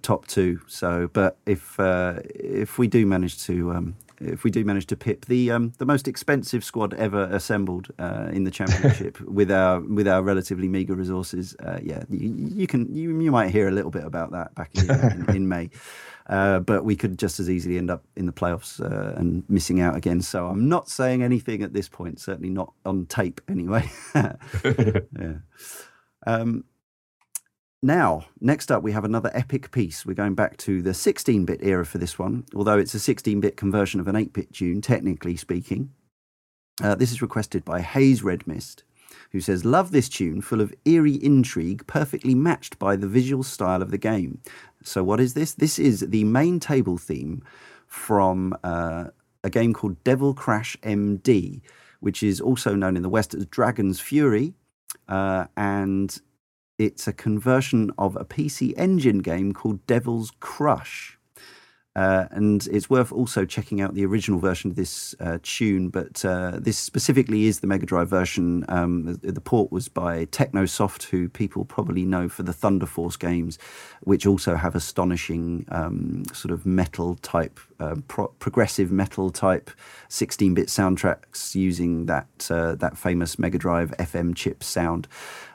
top two. So, but if uh, if we do manage to um, if we do manage to pip the um, the most expensive squad ever assembled uh, in the championship *laughs* with our with our relatively meager resources, uh, yeah, you, you, can you, you might hear a little bit about that back in, *laughs* in, in May. Uh, but we could just as easily end up in the playoffs uh, and missing out again. So I'm not saying anything at this point. Certainly not on tape, anyway. *laughs* yeah. Um, now, next up, we have another epic piece. We're going back to the 16 bit era for this one, although it's a 16 bit conversion of an 8 bit tune, technically speaking. Uh, this is requested by Hayes Redmist, who says, Love this tune, full of eerie intrigue, perfectly matched by the visual style of the game. So, what is this? This is the main table theme from uh, a game called Devil Crash MD, which is also known in the West as Dragon's Fury. Uh, and it's a conversion of a PC Engine game called Devil's Crush. Uh, and it's worth also checking out the original version of this uh, tune, but uh, this specifically is the Mega Drive version. Um, the, the, port was by Technosoft, who people probably know for the Thunder Force games, which also have astonishing um, sort of metal type, uh, pro- progressive metal type 16 bit soundtracks using that, uh, that famous Mega Drive FM chip sound.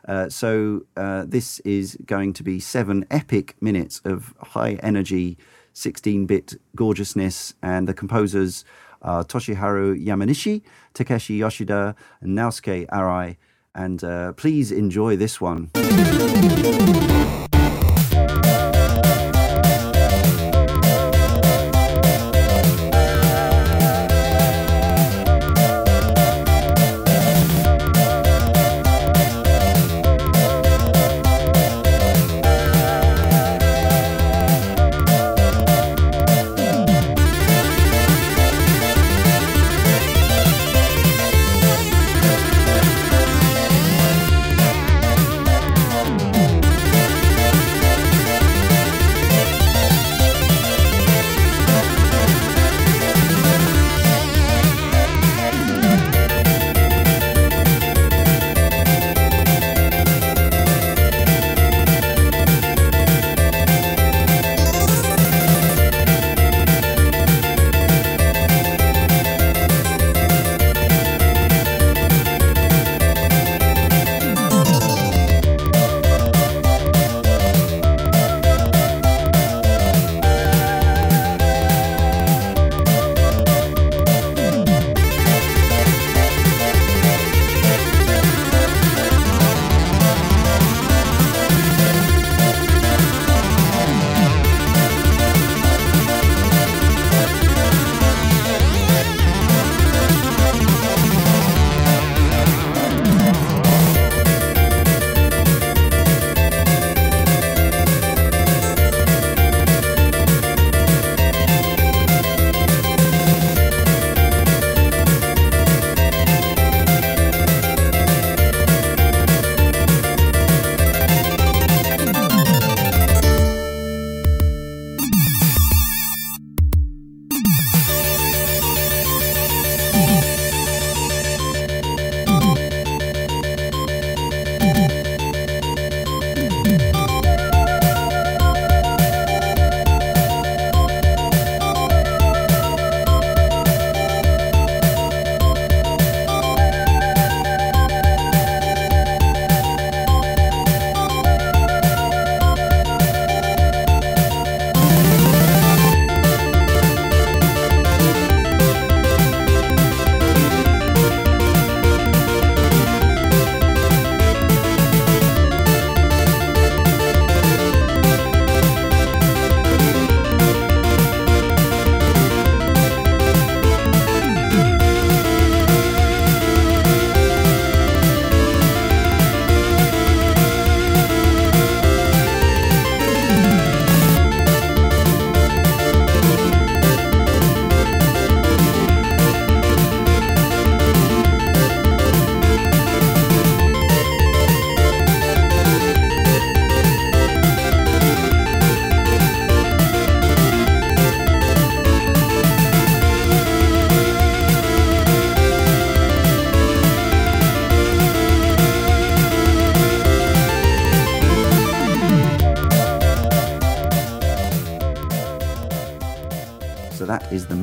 Uh, so this is going to be seven epic minutes of high energy. 16 bit gorgeousness, and the composers are Toshiharu Yamanishi, Takeshi Yoshida, and Naosuke Arai. And uh, please enjoy this one.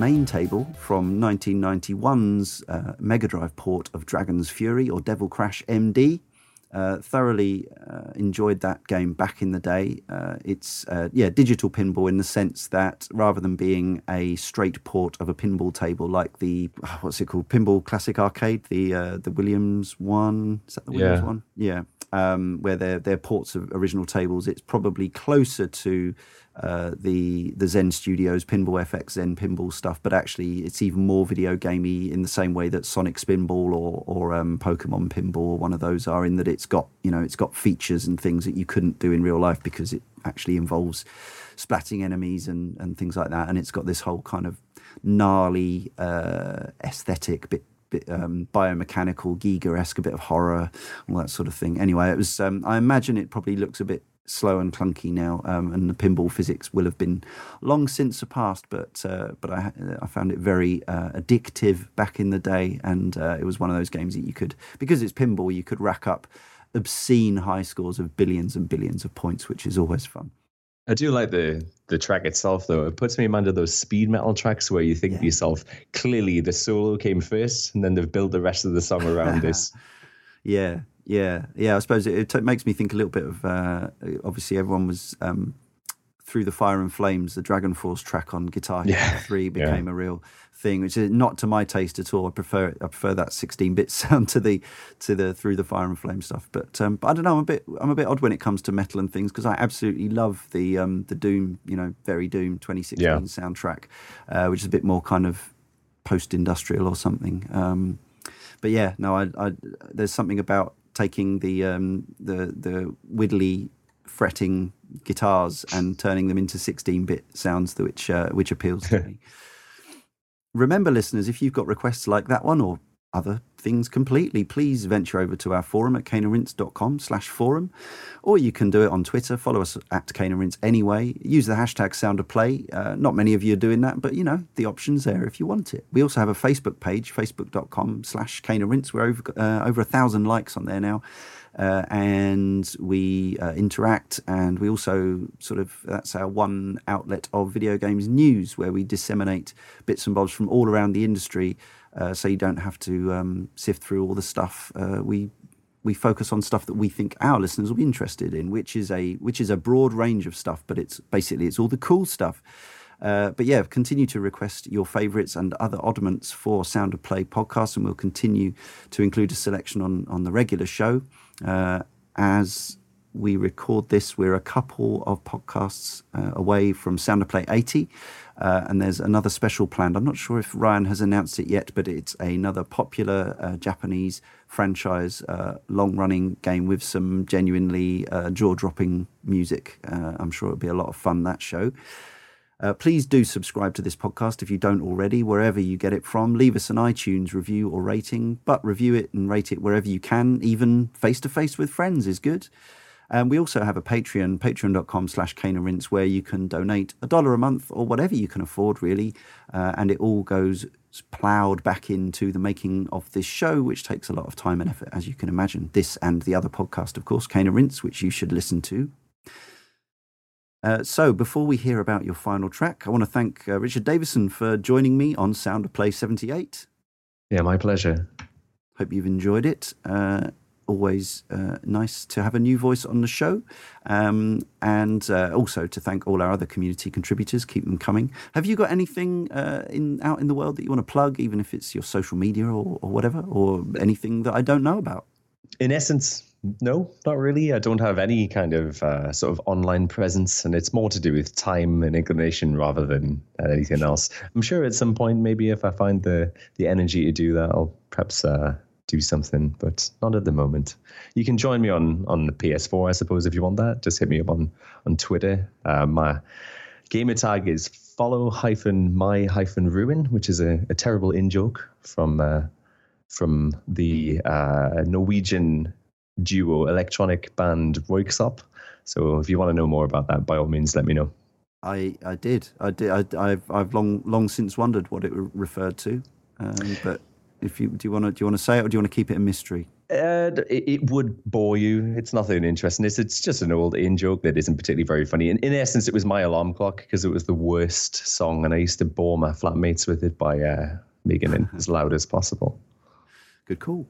Main table from 1991's uh, Mega Drive port of Dragon's Fury or Devil Crash MD. Uh, thoroughly uh, enjoyed that game back in the day. Uh, it's uh, yeah digital pinball in the sense that rather than being a straight port of a pinball table like the what's it called Pinball Classic Arcade the uh, the Williams one is that the Williams Yeah. one yeah um, where they're they're ports of original tables. It's probably closer to uh, the the Zen Studios Pinball FX Zen Pinball stuff, but actually it's even more video gamey in the same way that Sonic Spinball or or um, Pokemon Pinball or one of those are. In that it's got you know it's got features and things that you couldn't do in real life because it actually involves splatting enemies and and things like that, and it's got this whole kind of gnarly uh, aesthetic bit bit um, biomechanical, Giger-esque, a bit of horror, all that sort of thing. Anyway, it was. Um, I imagine it probably looks a bit slow and clunky now, um, and the pinball physics will have been long since surpassed. But uh, but I I found it very uh, addictive back in the day, and uh, it was one of those games that you could because it's pinball, you could rack up obscene high scores of billions and billions of points, which is always fun. I do like the the track itself, though. It puts me in mind of those speed metal tracks where you think Yeah. to yourself, clearly the solo came first, and then they've built the rest of the song around *laughs* this. Yeah, yeah, yeah. I suppose it, it makes me think a little bit of. Uh, obviously, everyone was um, through the fire and flames. The Dragon Force track on Guitar Hero Yeah, Three yeah. became a real thing, which is not to my taste at all. I prefer I prefer that 16-bit *laughs* sound to the to the through the fire and flame stuff. But um, but I don't know. I'm a bit I'm a bit odd when it comes to metal and things because I absolutely love the um, the Doom, you know, very Doom 2016 Yeah. soundtrack, uh, which is a bit more kind of post-industrial or something. Um, but yeah, no, I, I, there's something about taking the um, the the widdly fretting guitars and turning them into 16-bit sounds, which uh, which appeals to *laughs* me. Remember, listeners, if you've got requests like that one or other things completely, please venture over to our forum at caneandrinse.com slash forum, or you can do it on Twitter. Follow us at Rinse anyway. Use the hashtag sound of play. Uh, not many of you are doing that, but you know, the option's there if you want it. We also have a Facebook page, facebook.com slash and We're over, uh, over a thousand likes on there now. Uh, and we uh, interact, and we also sort of that's our one outlet of video games news where we disseminate bits and bobs from all around the industry, uh, so you don't have to um, sift through all the stuff. Uh, we we focus on stuff that we think our listeners will be interested in, which is a which is a broad range of stuff, but it's basically it's all the cool stuff. Uh, but yeah, continue to request your favourites and other oddments for Sound of Play podcast, and we'll continue to include a selection on on the regular show. Uh, as we record this, we're a couple of podcasts uh, away from Sound of Play 80, uh, and there's another special planned. I'm not sure if Ryan has announced it yet, but it's another popular uh, Japanese franchise, uh, long running game with some genuinely uh, jaw dropping music. Uh, I'm sure it'll be a lot of fun, that show. Uh, please do subscribe to this podcast if you don't already, wherever you get it from. Leave us an iTunes review or rating, but review it and rate it wherever you can. Even face to face with friends is good. And we also have a Patreon, patreon.com slash rinse, where you can donate a dollar a month or whatever you can afford, really. Uh, and it all goes ploughed back into the making of this show, which takes a lot of time and effort, as you can imagine. This and the other podcast, of course, Cane and Rinse, which you should listen to. Uh, so, before we hear about your final track, I want to thank uh, Richard Davison for joining me on Sound of Play 78. Yeah, my pleasure. Hope you've enjoyed it. Uh, always uh, nice to have a new voice on the show. Um, and uh, also to thank all our other community contributors. Keep them coming. Have you got anything uh, in out in the world that you want to plug, even if it's your social media or, or whatever, or anything that I don't know about? In essence, no, not really. I don't have any kind of uh, sort of online presence, and it's more to do with time and inclination rather than anything else. I'm sure at some point, maybe if I find the the energy to do that, I'll perhaps uh, do something, but not at the moment. You can join me on on the PS4, I suppose, if you want that. Just hit me up on on Twitter. Uh, my gamer tag is follow hyphen my hyphen ruin, which is a, a terrible in joke from uh, from the uh, Norwegian duo electronic band Röyksopp. So if you want to know more about that, by all means, let me know. I, I did. I did. I, I've I've long long since wondered what it referred to. Um, but if you do you want to do you want to say it or do you want to keep it a mystery? Uh, it, it, would bore you. It's nothing interesting. It's it's just an old in joke that isn't particularly very funny. In, in essence, it was my alarm clock because it was the worst song, and I used to bore my flatmates with it by uh, making it *laughs* as loud as possible. Good call.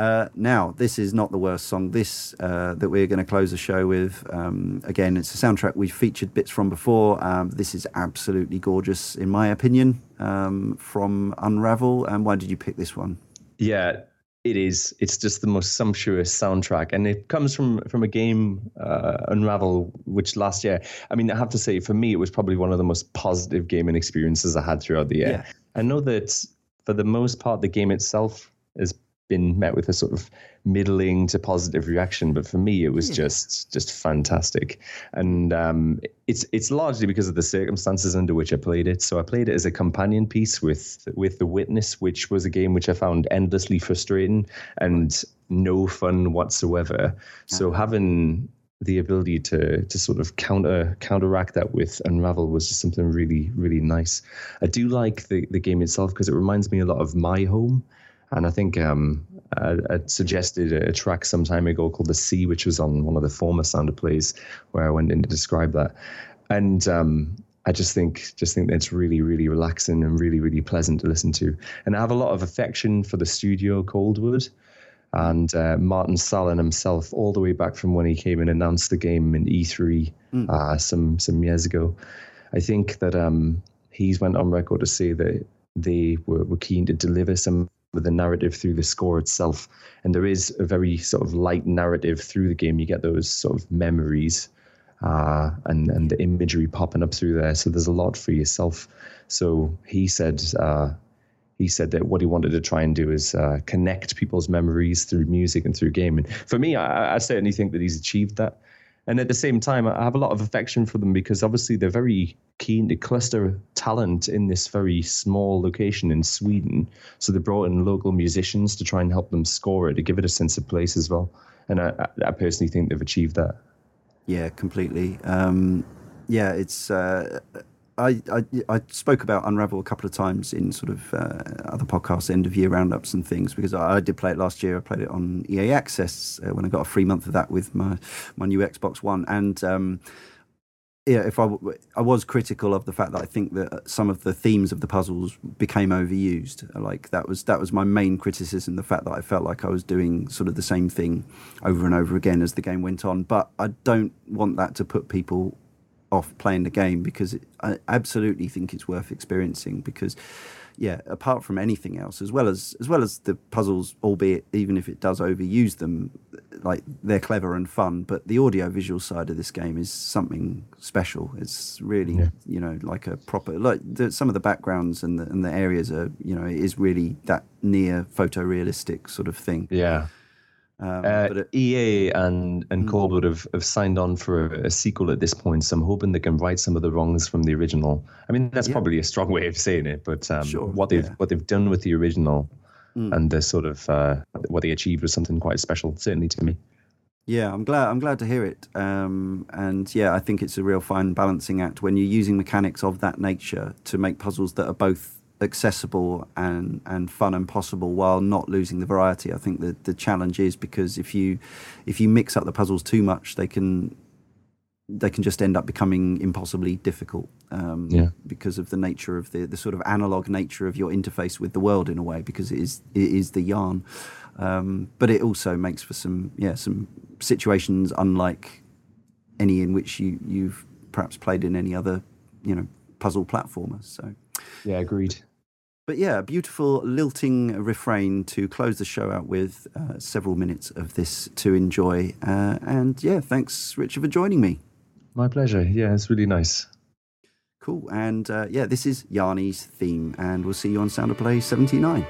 Uh, now, this is not the worst song. This uh, that we're going to close the show with. Um, again, it's a soundtrack we've featured bits from before. Um, this is absolutely gorgeous, in my opinion, um, from Unravel. And why did you pick this one? Yeah, it is. It's just the most sumptuous soundtrack, and it comes from from a game, uh, Unravel, which last year. I mean, I have to say, for me, it was probably one of the most positive gaming experiences I had throughout the year. Yeah. I know that for the most part, the game itself is been met with a sort of middling to positive reaction, but for me, it was yeah. just just fantastic, and um, it's it's largely because of the circumstances under which I played it. So I played it as a companion piece with with The Witness, which was a game which I found endlessly frustrating and no fun whatsoever. So having the ability to to sort of counter counteract that with Unravel was just something really really nice. I do like the the game itself because it reminds me a lot of My Home and I think um, I, I, suggested a track some time ago called The Sea, which was on one of the former Sound of Plays, where I went in to describe that. And um, I just think just think that it's really, really relaxing and really, really pleasant to listen to. And I have a lot of affection for the studio Coldwood and uh, Martin Sahlin himself, all the way back from when he came and announced the game in E3 mm. uh, some some years ago. I think that um, he's went on record to say that they were, were keen to deliver some with the narrative through the score itself. And there is a very sort of light narrative through the game. You get those sort of memories uh, and and the imagery popping up through there. So there's a lot for yourself. So he said. Uh, he said that what he wanted to try and do is uh, connect people's memories through music and through game. And for me, I, I certainly think that he's achieved that. And at the same time, I have a lot of affection for them because obviously they're very keen to cluster talent in this very small location in Sweden. So they brought in local musicians to try and help them score it, to give it a sense of place as well. And I, I personally think they've achieved that. Yeah, completely. Um, yeah, it's uh, I, I, I spoke about Unravel a couple of times in sort of uh, other podcasts, end of year roundups and things because I, I, did play it last year. I played it on EA Access uh, when I got a free month of that with my my new Xbox One, and um, yeah, if I I was critical of the fact that I think that some of the themes of the puzzles became overused. Like that was that was my main criticism. The fact that I felt like I was doing sort of the same thing over and over again as the game went on. But I don't want that to put people off playing the game because it, I absolutely think it's worth experiencing because yeah apart from anything else as well as as well as the puzzles albeit even if it does overuse them like they're clever and fun but the audio visual side of this game is something special. It's really yeah. you know like a proper like the, some of the backgrounds and the, and the areas are you know it is really that near photorealistic sort of thing. Yeah um, uh, it, EA and and mm. Coldwood have, have signed on for a, a, sequel at this point, so I'm hoping they can right some of the wrongs from the original. I mean, that's yeah. probably a strong *laughs* way of saying it, but um, sure. what they've yeah. what they've done with the original mm. and the sort of uh, what they achieved was something quite special, certainly to me. Yeah, I'm glad. I'm glad to hear it. Um, and yeah, I think it's a real fine balancing act when you're using mechanics of that nature to make puzzles that are both accessible and, and fun and possible while not losing the variety. I think that the challenge is because if you if you mix up the puzzles too much, they can they can just end up becoming impossibly difficult um, yeah. because of the nature of the, the sort of analog nature of your interface with the world in a way because it is it is the yarn um, but it also makes for some yeah some situations unlike any in which you you've perhaps played in any other you know puzzle platformer so yeah agreed but yeah, a beautiful lilting refrain to close the show out with. Uh, several minutes of this to enjoy. Uh, and yeah, thanks, Richard, for joining me. My pleasure. Yeah, it's really nice. Cool. And uh, yeah, this is Yarny's theme, and we'll see you on Sound of Play 79.